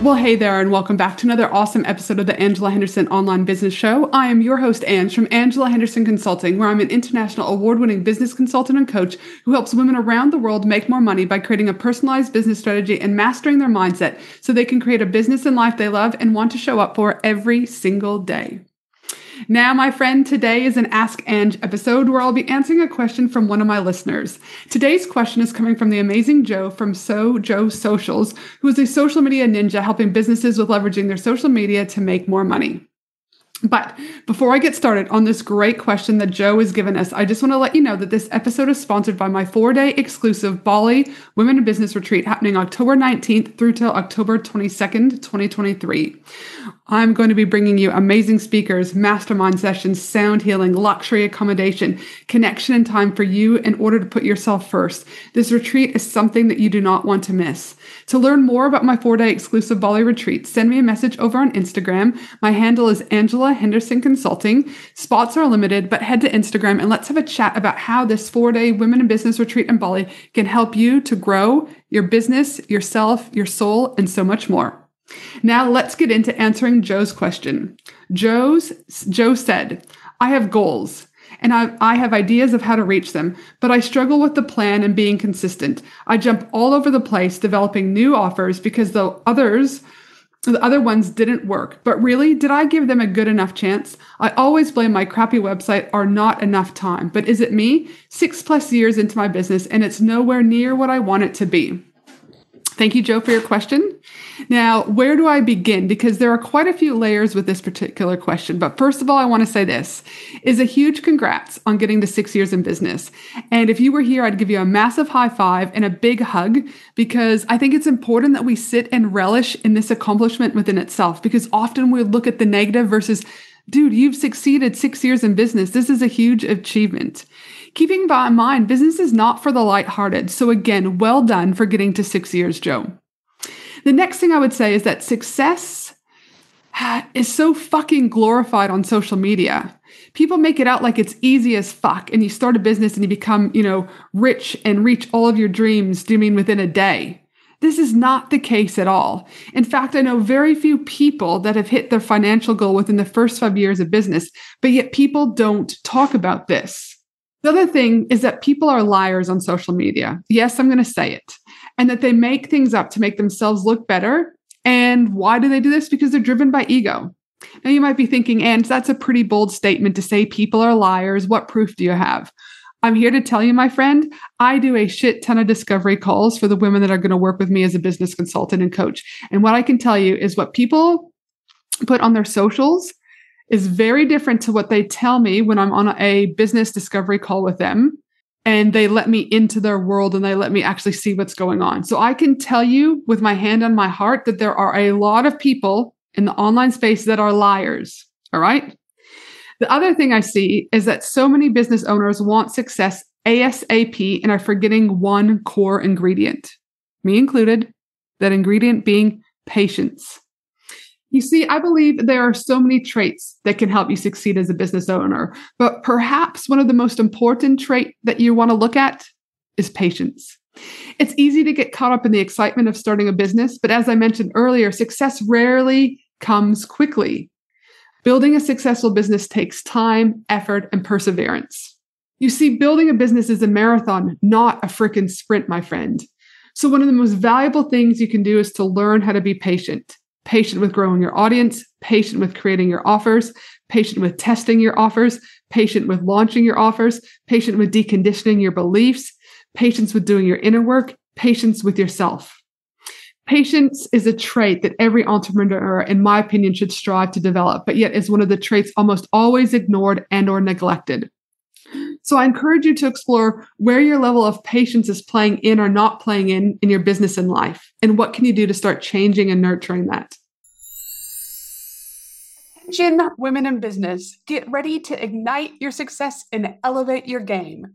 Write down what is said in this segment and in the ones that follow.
Well, hey there, and welcome back to another awesome episode of the Angela Henderson Online Business Show. I am your host, Ange, from Angela Henderson Consulting, where I'm an international award winning business consultant and coach who helps women around the world make more money by creating a personalized business strategy and mastering their mindset so they can create a business and life they love and want to show up for every single day. Now, my friend, today is an Ask Ange episode where I'll be answering a question from one of my listeners. Today's question is coming from the amazing Joe from So Joe Socials, who is a social media ninja helping businesses with leveraging their social media to make more money. But before I get started on this great question that Joe has given us, I just want to let you know that this episode is sponsored by my four day exclusive Bali Women in Business Retreat happening October 19th through till October 22nd, 2023. I'm going to be bringing you amazing speakers, mastermind sessions, sound healing, luxury accommodation, connection and time for you in order to put yourself first. This retreat is something that you do not want to miss. To learn more about my four day exclusive Bali retreat, send me a message over on Instagram. My handle is Angela Henderson Consulting. Spots are limited, but head to Instagram and let's have a chat about how this four day women in business retreat in Bali can help you to grow your business, yourself, your soul, and so much more. Now let's get into answering Joe's question. Joe's Joe said, I have goals and I, I have ideas of how to reach them, but I struggle with the plan and being consistent. I jump all over the place developing new offers because the others the other ones didn't work. But really, did I give them a good enough chance? I always blame my crappy website or not enough time. But is it me? Six plus years into my business, and it's nowhere near what I want it to be. Thank you, Joe, for your question. Now, where do I begin? Because there are quite a few layers with this particular question. But first of all, I want to say this is a huge congrats on getting to six years in business. And if you were here, I'd give you a massive high five and a big hug because I think it's important that we sit and relish in this accomplishment within itself. Because often we look at the negative versus, dude, you've succeeded six years in business. This is a huge achievement. Keeping in mind, business is not for the lighthearted. So, again, well done for getting to six years, Joe. The next thing I would say is that success uh, is so fucking glorified on social media. People make it out like it's easy as fuck, and you start a business and you become, you know, rich and reach all of your dreams, do you mean within a day? This is not the case at all. In fact, I know very few people that have hit their financial goal within the first five years of business, but yet people don't talk about this. The other thing is that people are liars on social media. Yes, I'm going to say it. And that they make things up to make themselves look better. And why do they do this? Because they're driven by ego. Now, you might be thinking, and that's a pretty bold statement to say people are liars. What proof do you have? I'm here to tell you, my friend, I do a shit ton of discovery calls for the women that are going to work with me as a business consultant and coach. And what I can tell you is what people put on their socials is very different to what they tell me when I'm on a business discovery call with them and they let me into their world and they let me actually see what's going on. So I can tell you with my hand on my heart that there are a lot of people in the online space that are liars. All right. The other thing I see is that so many business owners want success ASAP and are forgetting one core ingredient, me included, that ingredient being patience. You see, I believe there are so many traits that can help you succeed as a business owner, but perhaps one of the most important trait that you want to look at is patience. It's easy to get caught up in the excitement of starting a business, but as I mentioned earlier, success rarely comes quickly. Building a successful business takes time, effort, and perseverance. You see, building a business is a marathon, not a freaking sprint, my friend. So, one of the most valuable things you can do is to learn how to be patient. Patient with growing your audience, patient with creating your offers, patient with testing your offers, patient with launching your offers, patient with deconditioning your beliefs, patience with doing your inner work, patience with yourself. Patience is a trait that every entrepreneur, in my opinion, should strive to develop, but yet is one of the traits almost always ignored and or neglected. So I encourage you to explore where your level of patience is playing in or not playing in in your business and life, and what can you do to start changing and nurturing that. Attention, women in business, get ready to ignite your success and elevate your game.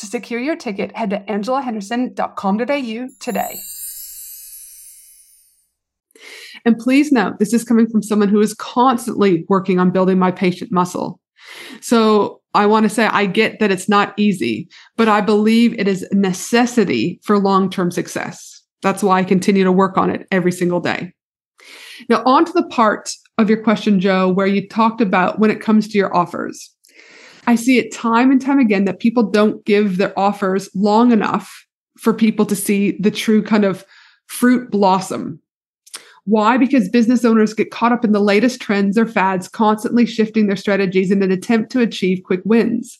To secure your ticket, head to angelahenderson.com.au today. And please note, this is coming from someone who is constantly working on building my patient muscle. So I want to say I get that it's not easy, but I believe it is a necessity for long term success. That's why I continue to work on it every single day. Now, on to the part of your question, Joe, where you talked about when it comes to your offers. I see it time and time again that people don't give their offers long enough for people to see the true kind of fruit blossom why? Because business owners get caught up in the latest trends or fads, constantly shifting their strategies in an attempt to achieve quick wins.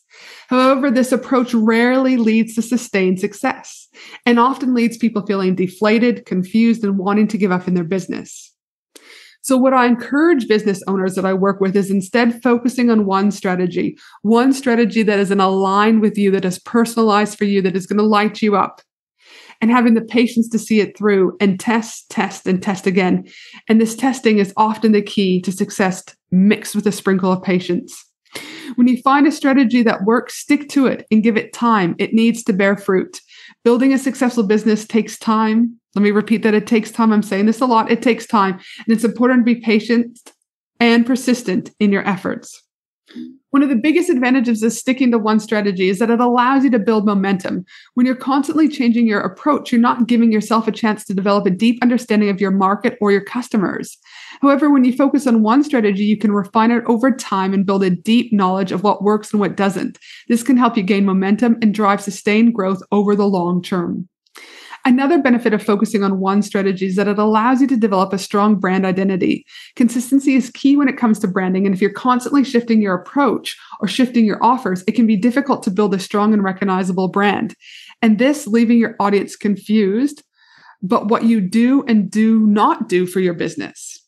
However, this approach rarely leads to sustained success and often leads people feeling deflated, confused, and wanting to give up in their business. So, what I encourage business owners that I work with is instead focusing on one strategy, one strategy that is in align with you, that is personalized for you, that is going to light you up and having the patience to see it through and test, test, and test again. And this testing is often the key to success mixed with a sprinkle of patience. When you find a strategy that works, stick to it and give it time. It needs to bear fruit. Building a successful business takes time. Let me repeat that it takes time. I'm saying this a lot. It takes time. And it's important to be patient and persistent in your efforts. One of the biggest advantages of sticking to one strategy is that it allows you to build momentum. When you're constantly changing your approach, you're not giving yourself a chance to develop a deep understanding of your market or your customers. However, when you focus on one strategy, you can refine it over time and build a deep knowledge of what works and what doesn't. This can help you gain momentum and drive sustained growth over the long term. Another benefit of focusing on one strategy is that it allows you to develop a strong brand identity. Consistency is key when it comes to branding. And if you're constantly shifting your approach or shifting your offers, it can be difficult to build a strong and recognizable brand. And this leaving your audience confused, but what you do and do not do for your business.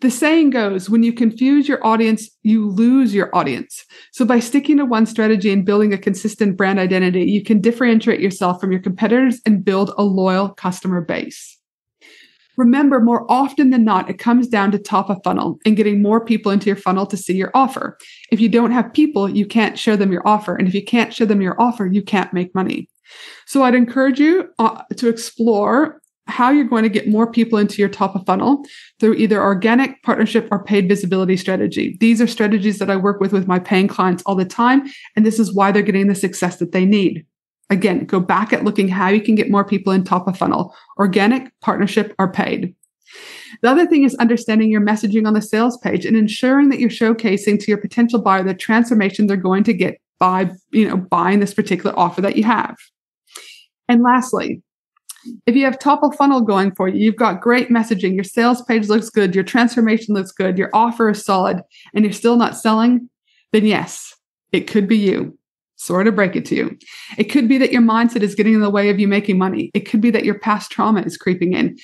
The saying goes when you confuse your audience, you lose your audience. So, by sticking to one strategy and building a consistent brand identity, you can differentiate yourself from your competitors and build a loyal customer base. Remember, more often than not, it comes down to top of funnel and getting more people into your funnel to see your offer. If you don't have people, you can't show them your offer. And if you can't show them your offer, you can't make money. So I'd encourage you uh, to explore how you're going to get more people into your top of funnel through either organic partnership or paid visibility strategy. These are strategies that I work with with my paying clients all the time. And this is why they're getting the success that they need. Again, go back at looking how you can get more people in top of funnel, organic, partnership, or paid. The other thing is understanding your messaging on the sales page and ensuring that you're showcasing to your potential buyer the transformation they're going to get by, you know, buying this particular offer that you have. And lastly, If you have top of funnel going for you, you've got great messaging, your sales page looks good, your transformation looks good, your offer is solid, and you're still not selling, then yes, it could be you. Sorry to break it to you. It could be that your mindset is getting in the way of you making money. It could be that your past trauma is creeping in,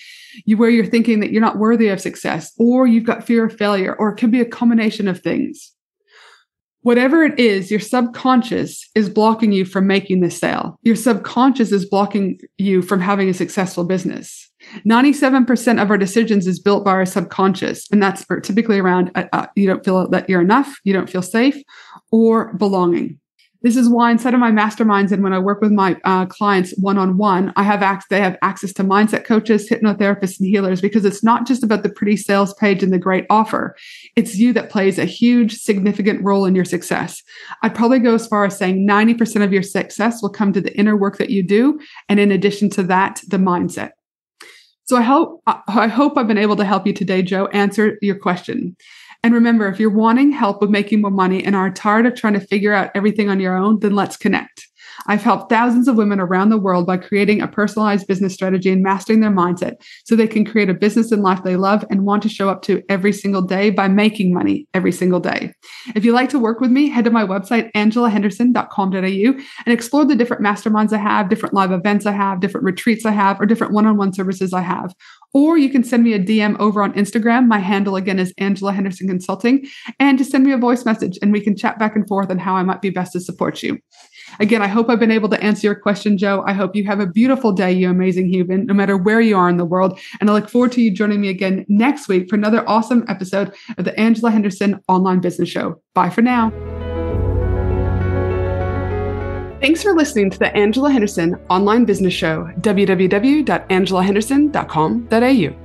you where you're thinking that you're not worthy of success, or you've got fear of failure, or it could be a combination of things. Whatever it is, your subconscious is blocking you from making this sale. Your subconscious is blocking you from having a successful business. 97% of our decisions is built by our subconscious. And that's typically around uh, uh, you don't feel that you're enough, you don't feel safe, or belonging. This is why instead of my masterminds and when I work with my uh, clients one on one, I have access. They have access to mindset coaches, hypnotherapists, and healers because it's not just about the pretty sales page and the great offer. It's you that plays a huge, significant role in your success. I'd probably go as far as saying 90% of your success will come to the inner work that you do, and in addition to that, the mindset. So I hope I hope I've been able to help you today, Joe, answer your question. And remember, if you're wanting help with making more money and are tired of trying to figure out everything on your own, then let's connect. I've helped thousands of women around the world by creating a personalized business strategy and mastering their mindset so they can create a business and life they love and want to show up to every single day by making money every single day. If you'd like to work with me, head to my website, angelahenderson.com.au, and explore the different masterminds I have, different live events I have, different retreats I have, or different one on one services I have. Or you can send me a DM over on Instagram. My handle again is Angela Henderson Consulting, and just send me a voice message and we can chat back and forth on how I might be best to support you. Again, I hope I've been able to answer your question, Joe. I hope you have a beautiful day, you amazing human, no matter where you are in the world. And I look forward to you joining me again next week for another awesome episode of the Angela Henderson Online Business Show. Bye for now. Thanks for listening to the Angela Henderson Online Business Show, www.angelahenderson.com.au.